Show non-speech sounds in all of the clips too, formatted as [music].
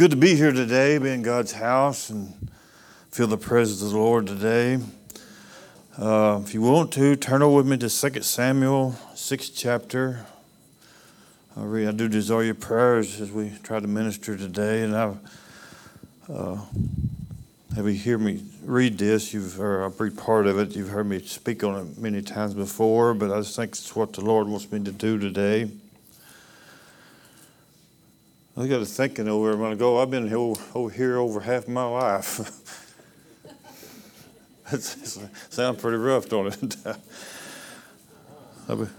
good to be here today, be in God's house and feel the presence of the Lord today. Uh, if you want to, turn over with me to 2 Samuel, 6th chapter. I, read, I do desire your prayers as we try to minister today. And I uh, have you hear me read this. You've heard, I read part of it. You've heard me speak on it many times before, but I just think it's what the Lord wants me to do today. I got to thinking over a minute go. I've been here, over here over half my life. [laughs] that sounds pretty rough, don't it? [laughs] I've been,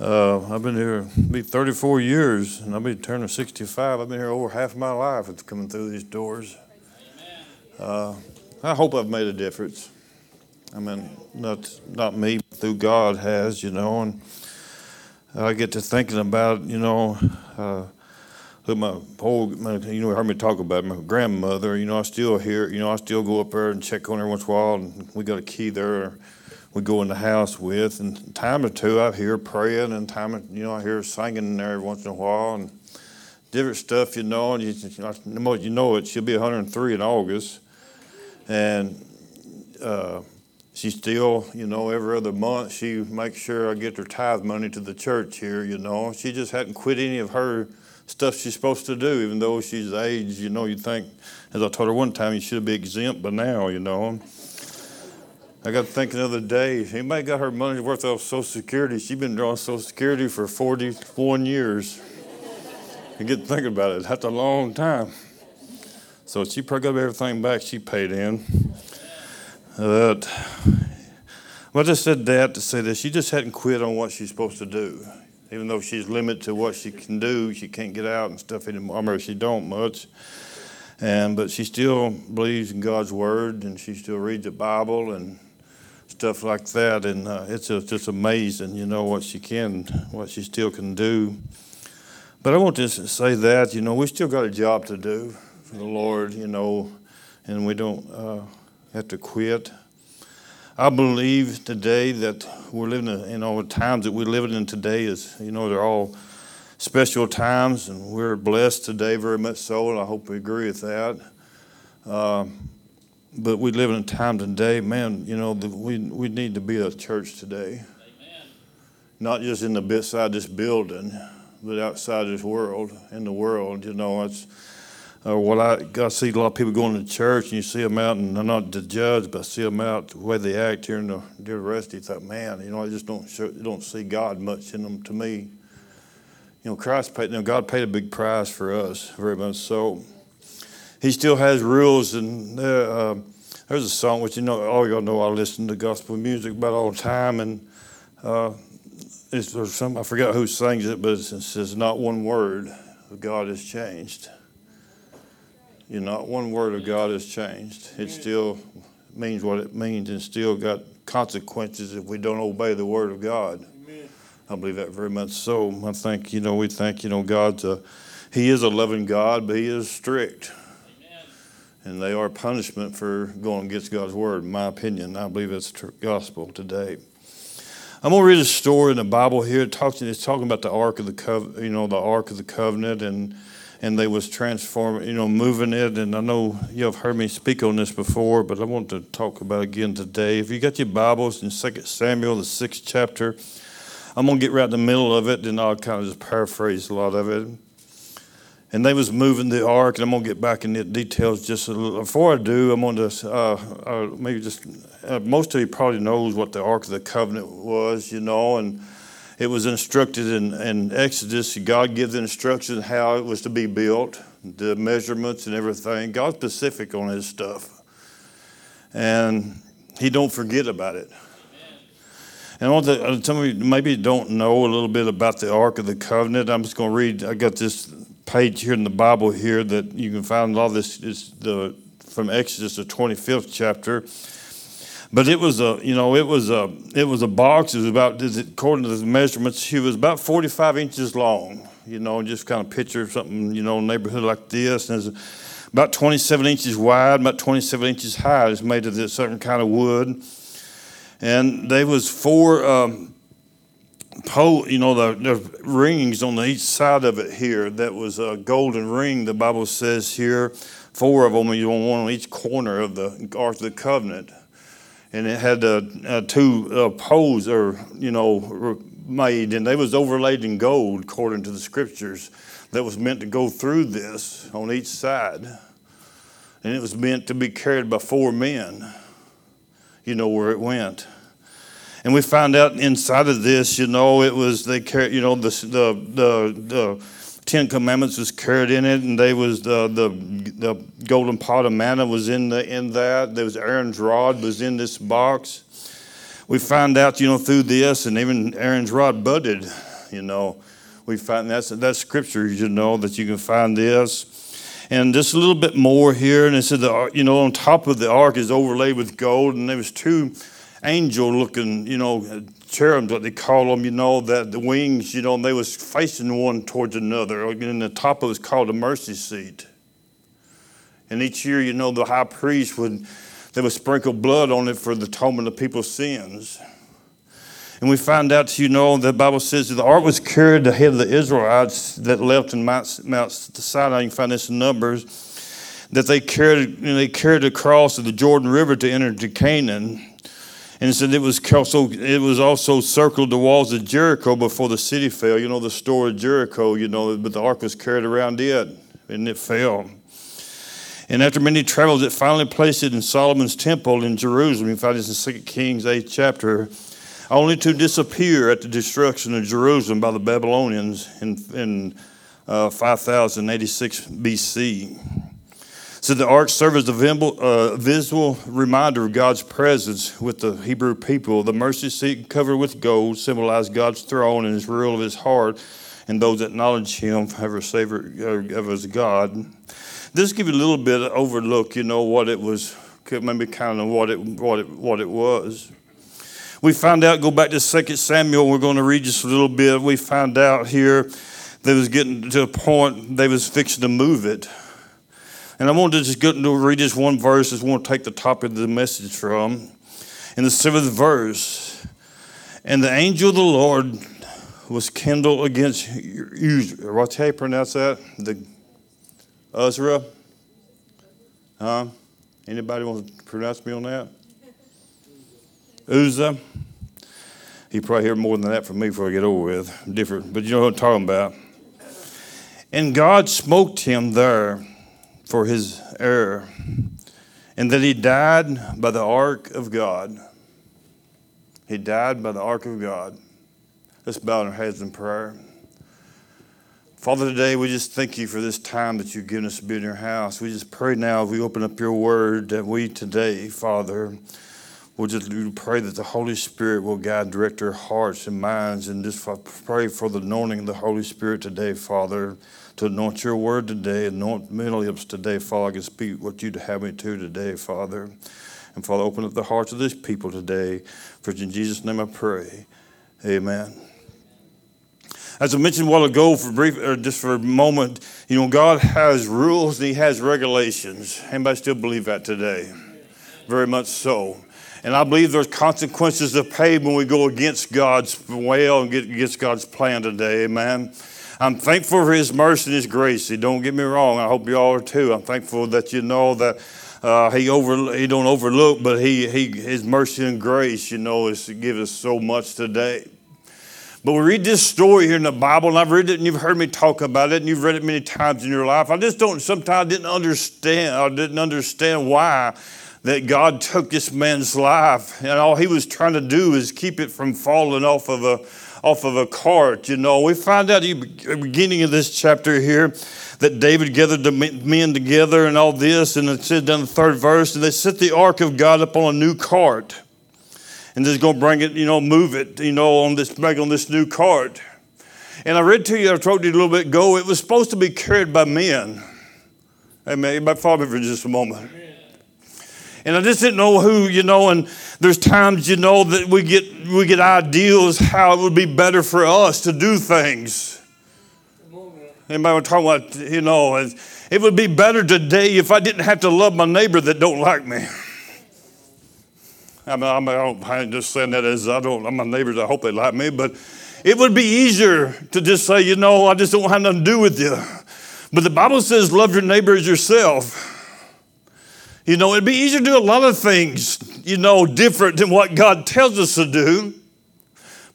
uh, I've been here be 34 years, and I'll be turning 65. I've been here over half my life It's coming through these doors. Uh, I hope I've made a difference. I mean, not not me, but through God has, you know. And I get to thinking about, you know. Uh, Look, my whole, you know, heard me talk about my grandmother. You know, I still hear, you know, I still go up there and check on her once in a while, and we got a key there. We go in the house with, and time or two I hear praying, and time, you know, I hear singing in there every once in a while, and different stuff, you know. And you, the more you know it, she'll be 103 in August, and uh, she still, you know, every other month she makes sure I get her tithe money to the church here. You know, she just hadn't quit any of her stuff she's supposed to do, even though she's age. You know, you think, as I told her one time, you should be exempt by now, you know. I got to thinking the other day, anybody got her money worth of Social Security? She's been drawing Social Security for 41 years. You get thinking about it, that's a long time. So she probably got everything back she paid in. But I just said that to say that she just hadn't quit on what she's supposed to do even though she's limited to what she can do, she can't get out and stuff anymore. I mean, she don't much. And but she still believes in God's word, and she still reads the Bible and stuff like that. And uh, it's just, just amazing, you know, what she can, what she still can do. But I want to say that, you know, we still got a job to do for the Lord, you know, and we don't uh, have to quit. I believe today that we're living in, you know, times that we're living in today is, you know, they're all special times, and we're blessed today very much so, and I hope we agree with that. Um, but we live in a time today, man, you know, the, we, we need to be a church today. Amen. Not just in the bit side this building, but outside this world, in the world, you know, it's uh, well, I, I see a lot of people going to church, and you see them out, and I'm not the judge, but I see them out the way they act here in the, the rest. You thought, man, you know, I just don't show, don't see God much in them to me. You know, Christ paid, you know, God paid a big price for us, very much so. He still has rules, and uh, there's a song which you know, all y'all know. I listen to gospel music about all the time, and uh, it's, there's some I forget who sings it, but it says, "Not one word of God has changed." You know, not one word of God has changed. It still means what it means and still got consequences if we don't obey the word of God. Amen. I believe that very much so. I think, you know, we think, you know, God's a, He is a loving God, but He is strict. Amen. And they are punishment for going against God's word, in my opinion. I believe it's the gospel today. I'm going to read a story in the Bible here. It talks, it's talking about the Ark of the Covenant, you know, the Ark of the Covenant, and and they was transforming, you know, moving it. And I know you have heard me speak on this before, but I want to talk about it again today. If you got your Bibles in 2 Samuel, the sixth chapter, I'm gonna get right in the middle of it, and I'll kind of just paraphrase a lot of it. And they was moving the ark, and I'm gonna get back in the details just a little. Before I do, I'm gonna uh, uh, maybe just uh, most of you probably knows what the Ark of the Covenant was, you know, and it was instructed in, in Exodus. God gives instructions how it was to be built, the measurements and everything. God's specific on His stuff, and He don't forget about it. And all the, uh, some of you maybe don't know a little bit about the Ark of the Covenant. I'm just going to read. I got this page here in the Bible here that you can find a lot of this is the from Exodus, the 25th chapter. But it was a, you know, it was a, it was a box. It was about, according to the measurements, it was about 45 inches long. You know, just kind of picture something, you know, neighborhood like this, and it's about 27 inches wide, about 27 inches high. It's made of this certain kind of wood, and there was four. Um, pole, you know, the, the rings on each side of it here. That was a golden ring. The Bible says here, four of them, you know, one on each corner of the Ark of the Covenant, and it had uh, uh, two uh, poles, or you know, made, and they was overlaid in gold, according to the scriptures. That was meant to go through this on each side, and it was meant to be carried by four men. You know where it went. And we found out inside of this, you know, it was they carried, you know, the the the, the Ten Commandments was carried in it, and they was the the, the golden pot of manna was in the in that. There was Aaron's rod was in this box. We find out, you know, through this, and even Aaron's rod budded. You know, we find that's that's scripture. You know that you can find this, and just a little bit more here. And it said the you know on top of the ark is overlaid with gold, and there was two angel looking, you know, cherubs, what they call them, you know, that the wings, you know, they was facing one towards another. And the top of it was called a mercy seat. And each year, you know, the high priest would, they would sprinkle blood on it for the atonement of people's sins. And we find out, you know, the Bible says that the ark was carried ahead of the Israelites that left in Mount, Mount Sinai. You can find this in Numbers. That they carried, know, they carried across the Jordan River to enter to Canaan. And said it was also it was also circled the walls of Jericho before the city fell. You know the story of Jericho. You know, but the ark was carried around it, and it fell. And after many travels, it finally placed it in Solomon's temple in Jerusalem. You find this in 2 Kings 8 chapter, only to disappear at the destruction of Jerusalem by the Babylonians in, in uh, 5086 BC. So the ark served as a uh, visual reminder of God's presence with the Hebrew people. The mercy seat covered with gold symbolized God's throne and his rule of his heart, and those that acknowledge him ever Savior uh, as God. This give you a little bit of overlook, you know, what it was, maybe kind of what it, what it, what it was. We found out, go back to 2 Samuel, we're going to read just a little bit. We found out here they was getting to a point they was fixing to move it. And I want to just go to read this one verse. I just want to take the top of the message from. In the seventh verse, and the angel of the Lord was kindled against Uzra. What's how you pronounce that? The Uzra? Huh? Anybody want to pronounce me on that? Uzzah. He probably hear more than that from me before I get over with. Different, but you know what I'm talking about. And God smote him there for his error, and that he died by the ark of God. He died by the ark of God. Let's bow our heads in prayer. Father, today we just thank you for this time that you've given us to be in your house. We just pray now, as we open up your word, that we today, Father, will just pray that the Holy Spirit will guide, direct our hearts and minds, and just pray for the anointing of the Holy Spirit today, Father to anoint your word today, anoint my lips today, Father. Can speak what you'd have me to today, Father. And Father, open up the hearts of this people today. For in Jesus' name I pray. Amen. As I mentioned a while ago, for brief, or just for a moment, you know, God has rules and He has regulations. Anybody still believe that today? Very much so. And I believe there's consequences to pay when we go against God's will and get against God's plan today. Amen. I'm thankful for His mercy and His grace. Don't get me wrong. I hope you all are too. I'm thankful that you know that uh, He over He don't overlook, but He He His mercy and grace, you know, is to give us so much today. But we read this story here in the Bible, and I've read it, and you've heard me talk about it, and you've read it many times in your life. I just don't sometimes didn't understand. I didn't understand why that God took this man's life, and all he was trying to do is keep it from falling off of a off of a cart. You know, we find out at the beginning of this chapter here that David gathered the men together and all this, and it said down the third verse, and they set the ark of God up on a new cart. And they're going to bring it, you know, move it, you know, on this, back on this new cart. And I read to you, I told you a little bit ago, it was supposed to be carried by men. Amen. Everybody follow me for just a moment. And I just didn't know who, you know, and there's times, you know, that we get we get ideals how it would be better for us to do things. Anybody want to talk about, you know, it would be better today if I didn't have to love my neighbor that don't like me. I mean, I'm, I don't, I'm just saying that as I don't, my neighbors, I hope they like me, but It would be easier to just say, you know, I just don't have nothing to do with you. But the Bible says, love your neighbor as yourself. You know, it'd be easier to do a lot of things, you know, different than what God tells us to do,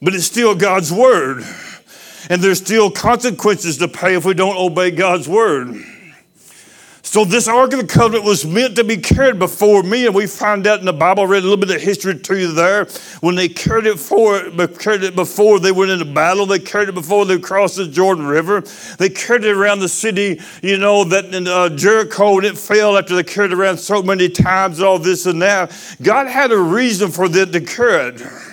but it's still God's word. And there's still consequences to pay if we don't obey God's word. So this Ark of the Covenant was meant to be carried before me, and we find out in the Bible. Read a little bit of history to you there. When they carried it for carried it before they went into battle, they carried it before they crossed the Jordan River. They carried it around the city, you know, that in uh, Jericho, and it fell after they carried it around so many times, all this and that. God had a reason for them to carry it.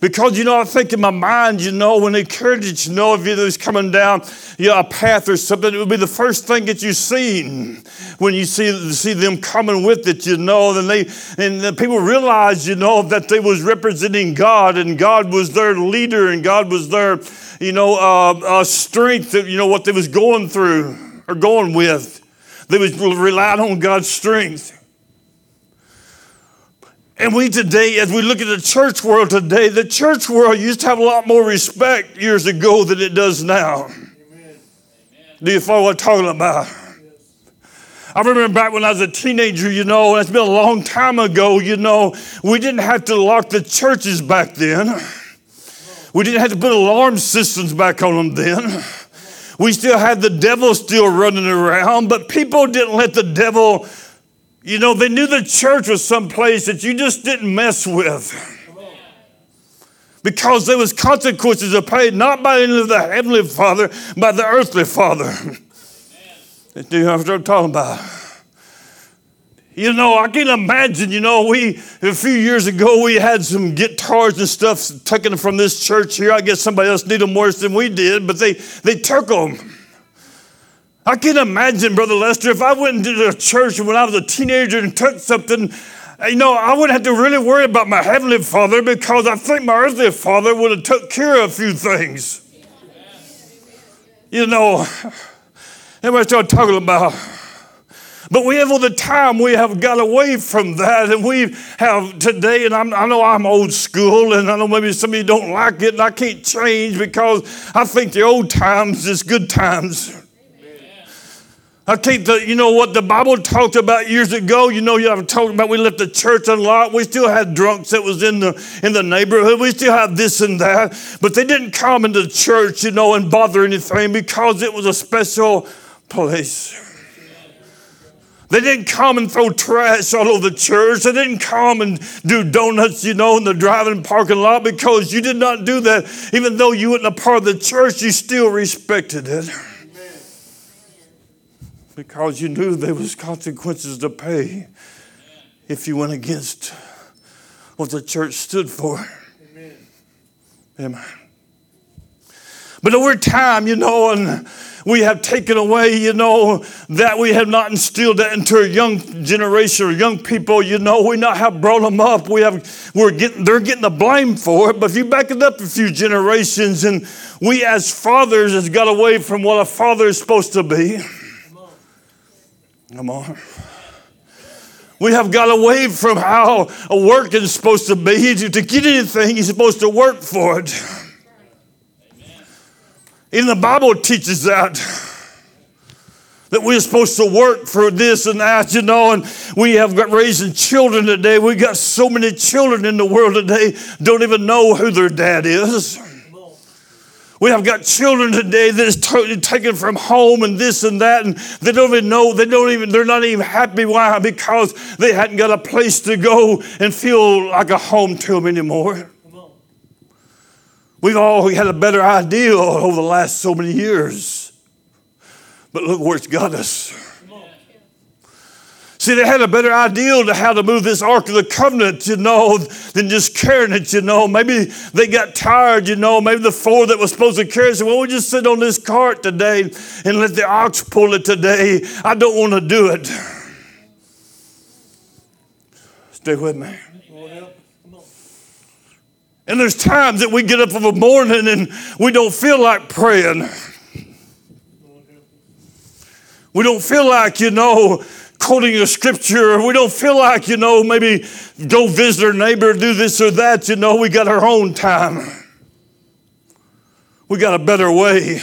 Because, you know, I think in my mind, you know, when they carried it, you know, if it was coming down you know, a path or something, it would be the first thing that you seen when you see, see them coming with it, you know. And, they, and the people realized, you know, that they was representing God and God was their leader and God was their, you know, uh, uh, strength, you know, what they was going through or going with. They was relied on God's strength. And we today, as we look at the church world today, the church world used to have a lot more respect years ago than it does now. Amen. Do you follow what I'm talking about? I remember back when I was a teenager, you know, it's been a long time ago, you know, we didn't have to lock the churches back then. We didn't have to put alarm systems back on them then. We still had the devil still running around, but people didn't let the devil you know, they knew the church was some place that you just didn't mess with. Because there was consequences to pay, not by of the heavenly father, by the earthly father. Do you know what I'm talking about? You know, I can imagine, you know, we, a few years ago, we had some guitars and stuff taken from this church here. I guess somebody else needed them worse than we did, but they, they took them. I can imagine, Brother Lester, if I went into the church when I was a teenager and took something, you know, I wouldn't have to really worry about my heavenly father because I think my earthly father would have took care of a few things. You know, everybody started talking about. But we have all the time, we have got away from that. And we have today, and I'm, i know I'm old school, and I know maybe some of you don't like it, and I can't change because I think the old times is good times. I think that, you know what the Bible talked about years ago, you know, you have talked about we left the church unlocked. We still had drunks that was in the, in the neighborhood. We still had this and that. But they didn't come into church, you know, and bother anything because it was a special place. They didn't come and throw trash all over the church. They didn't come and do donuts, you know, in the driving parking lot because you did not do that. Even though you weren't a part of the church, you still respected it because you knew there was consequences to pay if you went against what the church stood for. Amen. Amen. But over time, you know, and we have taken away, you know, that we have not instilled that into a young generation or young people, you know, we not have brought them up. We have, we're getting, they're getting the blame for it. But if you back it up a few generations and we as fathers has got away from what a father is supposed to be, Come on. We have got away from how a work is supposed to be. To, get anything, you're supposed to work for it. Even the Bible teaches that. That we're supposed to work for this and that, you know, and we have got raising children today. We got so many children in the world today don't even know who their dad is. We have got children today that is totally taken from home and this and that, and they don't even know, they don't even, they're not even happy. Why? Because they hadn't got a place to go and feel like a home to them anymore. We've all had a better idea over the last so many years. But look where it's got us. See, they had a better ideal to how to move this Ark of the Covenant, you know, than just carrying it, you know. Maybe they got tired, you know. Maybe the four that was supposed to carry it said, well, we'll just sit on this cart today and let the ox pull it today. I don't want to do it. Stay with me. And there's times that we get up in the morning and we don't feel like praying. We don't feel like, you know, quoting a scripture. We don't feel like, you know, maybe go visit our neighbor, do this or that. You know, we got our own time. We got a better way.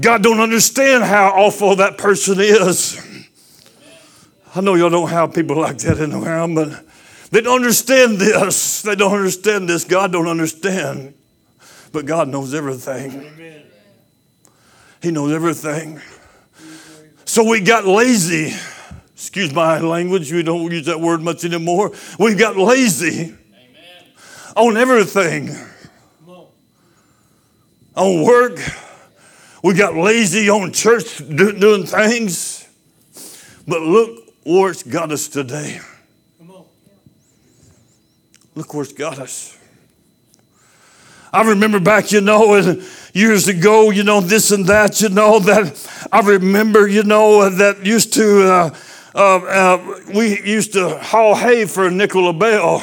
God don't understand how awful that person is. I know y'all don't have people like that in the around, but they don't understand this. They don't understand this. God don't understand. But God knows everything. He knows everything. So we got lazy. Excuse my language, we don't use that word much anymore. We've got lazy on everything. On work, we got lazy on church do, doing things. But look where it's got us today. Look where it's got us. I remember back, you know, years ago, you know, this and that, you know, that I remember, you know, that used to, uh, uh, uh, we used to haul hay for a nickel a bale.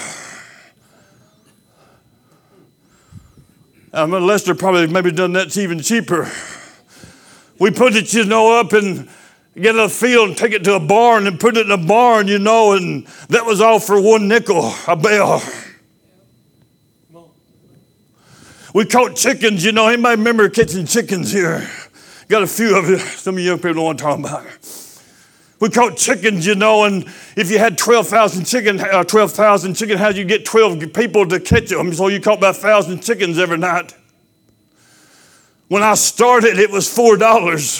Um, Lester probably maybe done that even cheaper. We put it, you know, up and get a field and take it to a barn and put it in a barn, you know, and that was all for one nickel a bale. We caught chickens, you know. Anybody remember catching chickens here? Got a few of you. Some of you young people don't want to talk about. We caught chickens, you know, and if you had 12,000 chicken, uh, 12,000 chicken, how'd you get 12 people to catch them? So you caught about 1,000 chickens every night. When I started, it was four dollars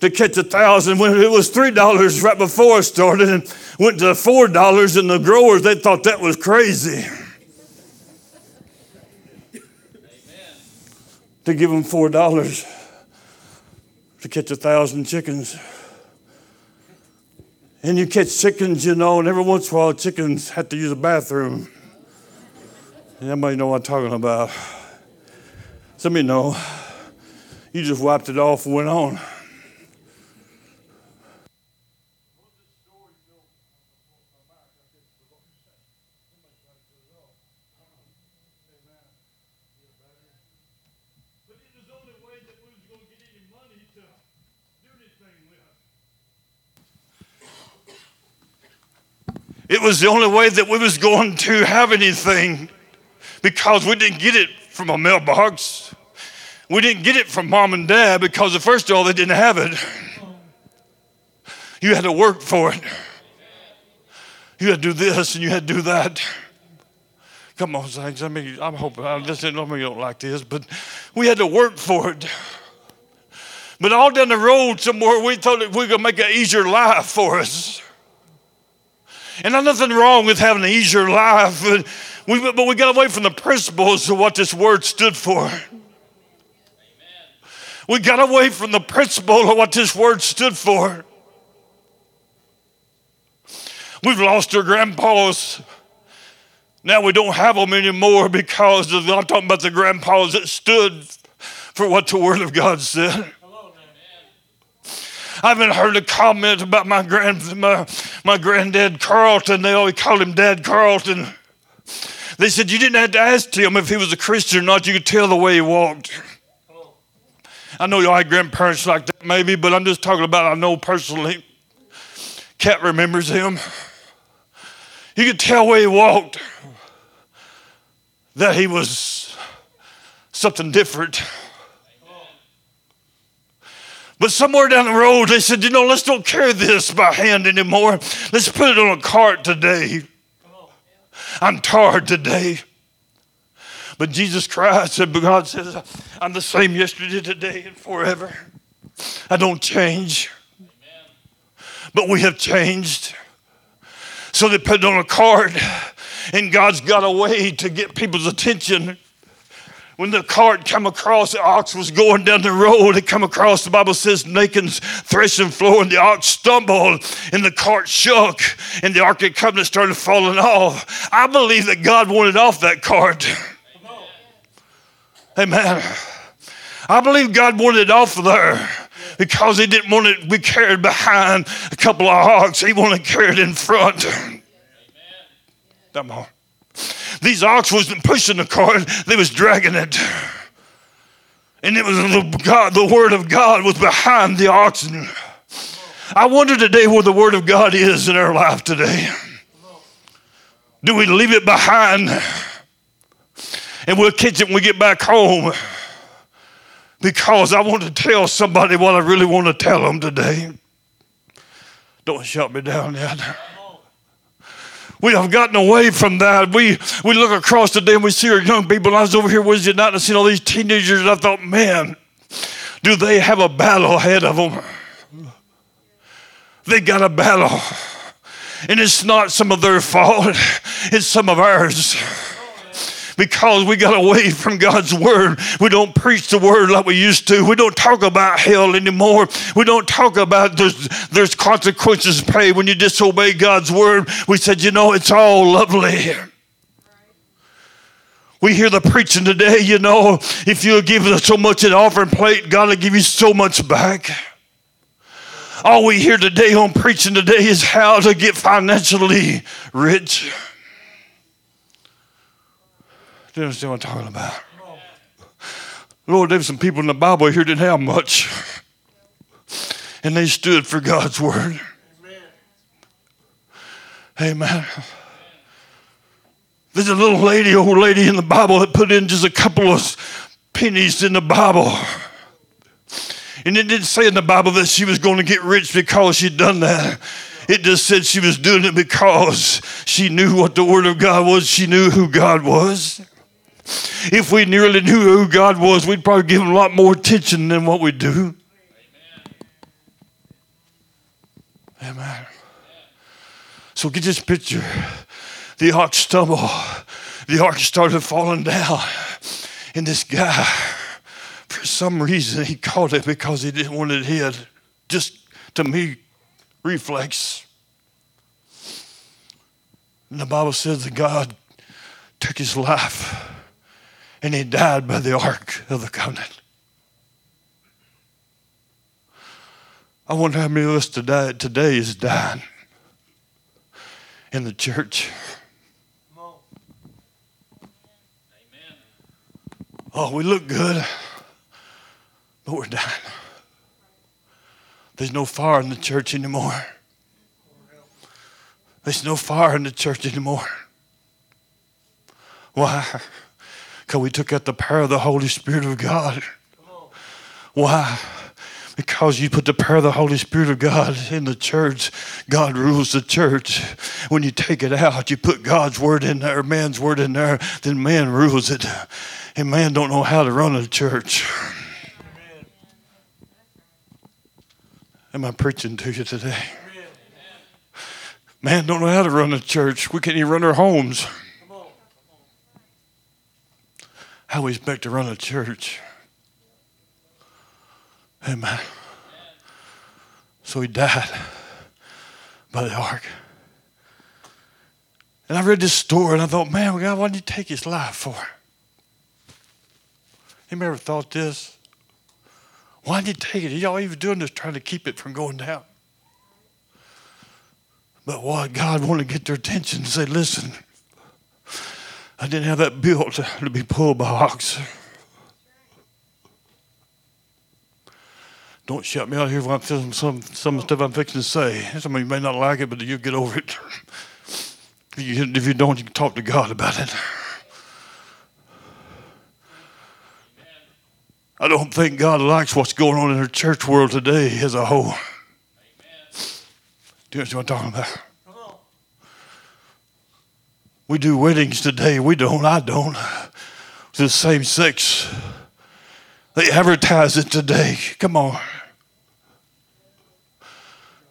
to catch a thousand. When it was three dollars right before I started, and went to four dollars, and the growers they thought that was crazy. To give them four dollars to catch a thousand chickens. And you catch chickens, you know, and every once in a while chickens have to use a bathroom. Anybody know what I'm talking about? Somebody know. You just wiped it off and went on. It was the only way that we was going to have anything because we didn't get it from a mailbox. We didn't get it from mom and dad because, the first of all, they didn't have it. You had to work for it. You had to do this and you had to do that. Come on, saints. I mean, I'm hoping, I just don't know you don't like this, but we had to work for it. But all down the road somewhere, we thought that we to make an easier life for us. And there's nothing wrong with having an easier life. But we, but we got away from the principles of what this word stood for. We got away from the principle of what this word stood for. We've lost our grandpas. Now we don't have them anymore because of, I'm talking about the grandpas that stood for what the Word of God said. I haven't heard a comment about my grand my, my granddad Carlton. They always called him Dad Carlton. They said you didn't have to ask him if he was a Christian or not. You could tell the way he walked. I know y'all had grandparents like that, maybe, but I'm just talking about I know personally. Cat remembers him. You could tell where he walked that he was something different. But somewhere down the road, they said, you know, let's don't carry this by hand anymore. Let's put it on a cart today. I'm tired today. But Jesus Christ said, but God says, I'm the same yesterday, today, and forever. I don't change. But we have changed. So they put it on a card, and God's got a way to get people's attention when the cart come across, the ox was going down the road. It come across, the Bible says, Nachon's threshing floor, and the ox stumbled, and the cart shook, and the Ark of Covenant started falling off. I believe that God wanted off that cart. Amen. I believe God wanted it off of there because He didn't want it to be carried behind a couple of ox. He wanted it carried in front. Come on. These ox wasn't pushing the cart, they was dragging it. And it was the God, the word of God was behind the oxen. I wonder today where the word of God is in our life today. Do we leave it behind? And we'll catch it when we get back home because I want to tell somebody what I really want to tell them today. Don't shut me down yet. We have gotten away from that. We we look across today and we see our young people. I was over here Wednesday night and I seen all these teenagers, and I thought, man, do they have a battle ahead of them? They got a battle. And it's not some of their fault, [laughs] it's some of ours because we got away from God's word. We don't preach the word like we used to. We don't talk about hell anymore. We don't talk about there's, there's consequences paid when you disobey God's word. We said, you know, it's all lovely. here. We hear the preaching today, you know, if you give us so much an offering plate, God will give you so much back. All we hear today on preaching today is how to get financially rich. You understand what I'm talking about? Lord, there's some people in the Bible here didn't have much. And they stood for God's word. Amen. There's a little lady, old lady in the Bible that put in just a couple of pennies in the Bible. And it didn't say in the Bible that she was going to get rich because she'd done that. It just said she was doing it because she knew what the Word of God was. She knew who God was. If we nearly knew who God was, we'd probably give him a lot more attention than what we do. Amen. Amen. So get this picture. The ark stumbled. The ark started falling down. And this guy, for some reason, he caught it because he didn't want it hit. Just to me, reflex. And the Bible says that God took his life and he died by the ark of the covenant. I wonder how many of us today, today is dying in the church. Oh, we look good, but we're dying. There's no fire in the church anymore. There's no fire in the church anymore. Why? Because we took out the power of the Holy Spirit of God. Why? Because you put the power of the Holy Spirit of God in the church, God rules the church. When you take it out, you put God's word in there, man's word in there, then man rules it. And man don't know how to run a church. Am I preaching to you today? Man don't know how to run a church. We can't even run our homes. How we expect to run a church. Amen. So he died by the ark. And I read this story and I thought, man, God, why did you take his life for? Anybody ever thought this? Why did he take it? Y'all he was doing is trying to keep it from going down. But what God wanted to get their attention and say, listen, I didn't have that built to be pulled by ox. Don't shut me out here when I'm feeling some, some stuff I'm fixing to say. Some of you may not like it, but you'll get over it. If you don't, you can talk to God about it. I don't think God likes what's going on in the church world today as a whole. Do you know what I'm talking about? We do weddings today. We don't. I don't. The same sex. They advertise it today. Come on.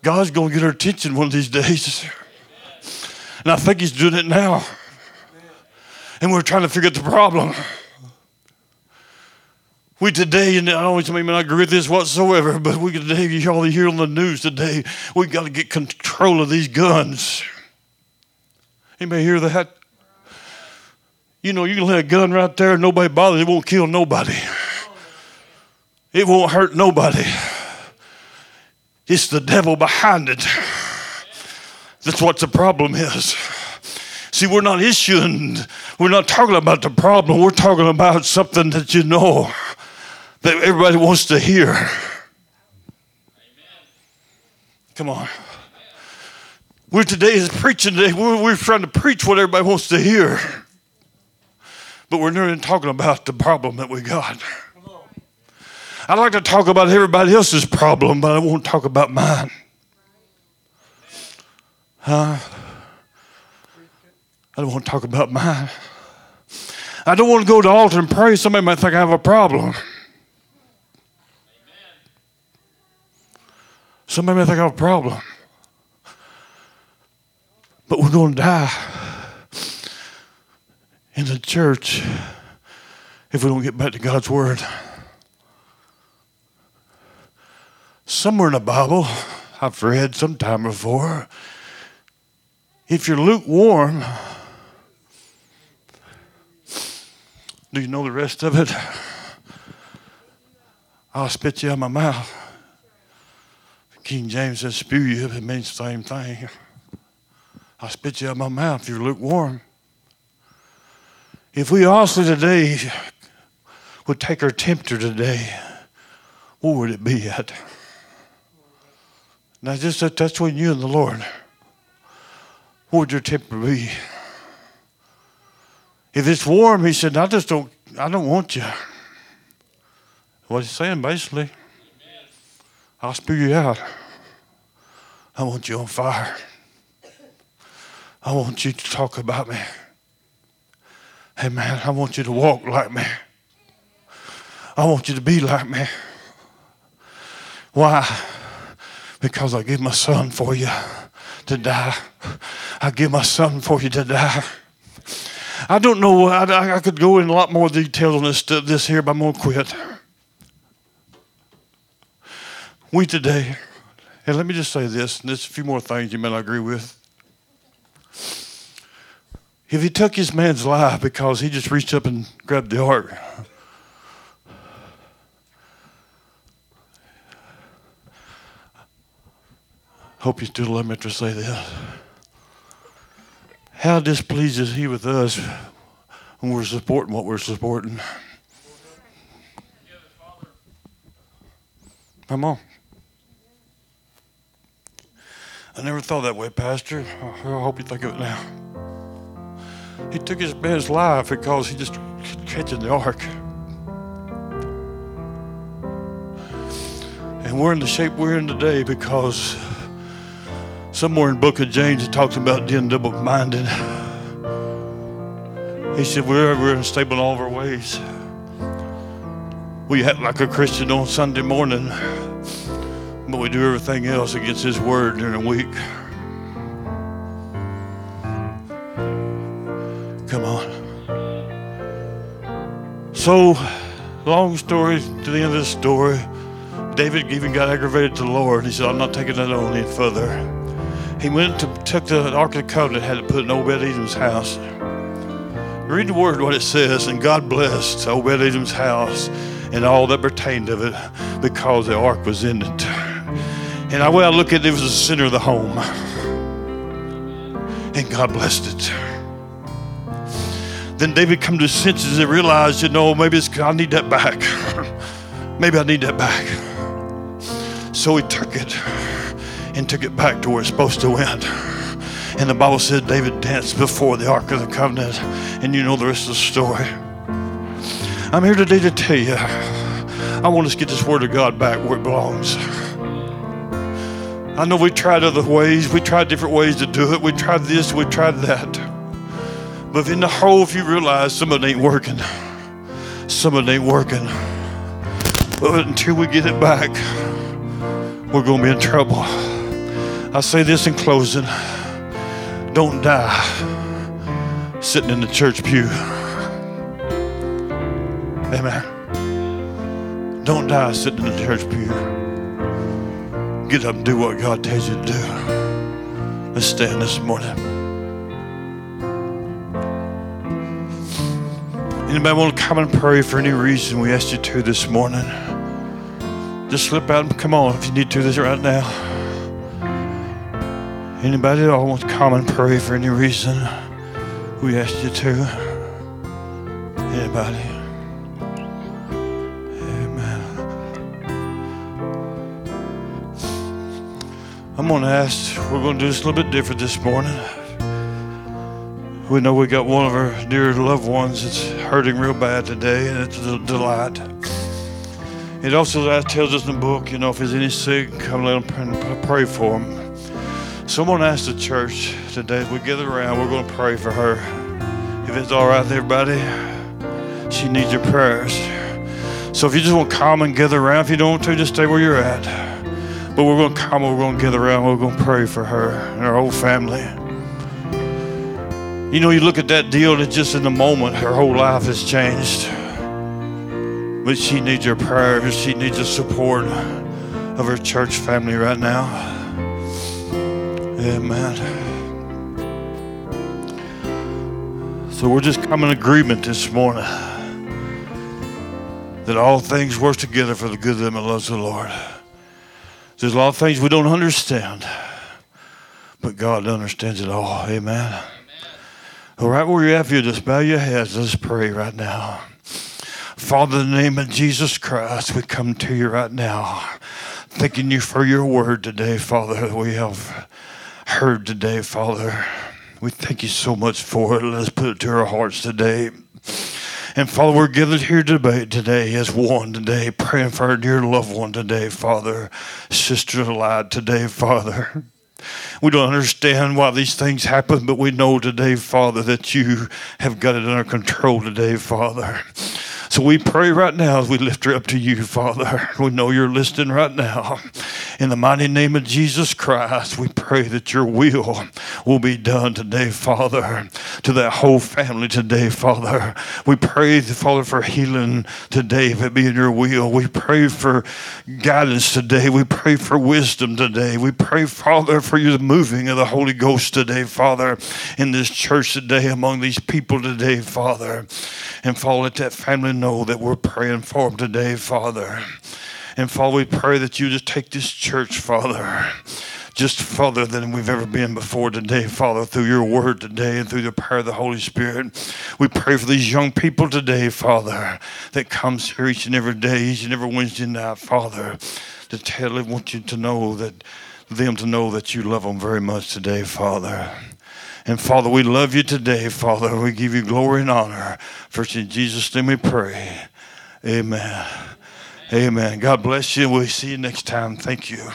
God's going to get our attention one of these days. And I think He's doing it now. And we're trying to figure out the problem. We today, and I don't mean I agree with this whatsoever, but we today, y'all hear on the news today, we got to get control of these guns. Anybody hear that? You know, you can let a gun right there and nobody bothers. It won't kill nobody. It won't hurt nobody. It's the devil behind it. That's what the problem is. See, we're not issuing, we're not talking about the problem. We're talking about something that you know that everybody wants to hear. Come on. We're today is preaching today. We're, we're trying to preach what everybody wants to hear. but we're not even talking about the problem that we got. I like to talk about everybody else's problem, but I won't talk about mine. Huh? I don't want to talk about mine. I don't want to go to the altar and pray. Somebody might think I have a problem. Somebody might think I have a problem. But we're going to die in the church if we don't get back to God's Word. Somewhere in the Bible, I've read sometime before, if you're lukewarm, do you know the rest of it? I'll spit you out of my mouth. King James says, spew you, it means the same thing. I'll spit you out my mouth if you're lukewarm. If we honestly today would take our tempter today, what would it be at? Now, just that, that's between you and the Lord. What would your temper be? If it's warm, he said, I just don't, I don't want you. What he's saying basically, I'll spew you out. I want you on fire. I want you to talk about me. Hey man, I want you to walk like me. I want you to be like me. Why? Because I give my son for you to die. I give my son for you to die. I don't know. I, I could go in a lot more detail on this, this here, but I'm going to quit. We today, and let me just say this, and there's a few more things you may not agree with. If he took his man's life because he just reached up and grabbed the heart, hope you still let me to say this. How displeased is he with us when we're supporting what we're supporting? Come on. I never thought that way, Pastor. I hope you think of it now. He took his man's life because he just catching the ark. And we're in the shape we're in today because somewhere in the book of James it talks about being double-minded. He said we're, we're unstable in all of our ways. We act like a Christian on Sunday morning, but we do everything else against His Word during the week. So, long story to the end of the story, David even got aggravated to the Lord. He said, I'm not taking that on any further. He went to took the Ark of the Covenant, had it put in Obed Edom's house. Read the word what it says, and God blessed Obed Edom's house and all that pertained of it because the ark was in it. And the way I look at it, it was the center of the home. And God blessed it. Then David come to his senses and realized, you know, maybe it's, I need that back. [laughs] maybe I need that back. So he took it and took it back to where it's supposed to went. And the Bible said David danced before the Ark of the Covenant. And you know the rest of the story. I'm here today to tell you, I want us to get this Word of God back where it belongs. I know we tried other ways. We tried different ways to do it. We tried this, we tried that. But in the whole, if you realize some of it ain't working, some of it ain't working. But until we get it back, we're going to be in trouble. I say this in closing don't die sitting in the church pew. Amen. Don't die sitting in the church pew. Get up and do what God tells you to do. Let's stand this morning. Anybody want to come and pray for any reason we asked you to this morning? Just slip out and come on if you need to this right now. Anybody that wants to come and pray for any reason we asked you to? Anybody? Amen. I'm going to ask, we're going to do this a little bit different this morning. We know we got one of our dear loved ones that's hurting real bad today, and it's a delight. It also tells us in the book, you know, if there's any sick, come let them pray for them. Someone asked the church today, we gather around, we're going to pray for her. If it's all right everybody, she needs your prayers. So if you just want to come and gather around, if you don't want to, just stay where you're at. But we're going to come, we're going to gather around, we're going to pray for her and her whole family. You know, you look at that deal that just in the moment, her whole life has changed. But she needs your prayers, she needs the support of her church family right now. Amen. So we're just coming in agreement this morning that all things work together for the good of them that loves the Lord. There's a lot of things we don't understand, but God understands it all. Amen. Right, where at, if you just bow your heads, let's pray right now. Father, in the name of Jesus Christ, we come to you right now, thanking you for your word today, Father. We have heard today, Father. We thank you so much for it. Let's put it to our hearts today. And Father, we're gathered here today as one today, praying for our dear loved one today, Father. Sister alive today, Father. We don't understand why these things happen, but we know today, Father, that you have got it under control today, Father. So we pray right now as we lift her up to you, Father. We know you're listening right now. In the mighty name of Jesus Christ, we pray that your will will be done today, Father, to that whole family today, Father. We pray, Father, for healing today, if it be in your will. We pray for guidance today. We pray for wisdom today. We pray, Father, for your moving of the Holy Ghost today, Father, in this church today, among these people today, Father. And Father, let that family know that we're praying for them today, Father. And Father, we pray that you just take this church, Father, just further than we've ever been before today, Father, through your word today and through the power of the Holy Spirit. We pray for these young people today, Father, that comes here each and every day, each and every Wednesday night, Father, to tell them, want you to know that them to know that you love them very much today, Father. And Father, we love you today, Father. We give you glory and honor. First in Jesus' name we pray. Amen. Amen. God bless you. We'll see you next time. Thank you.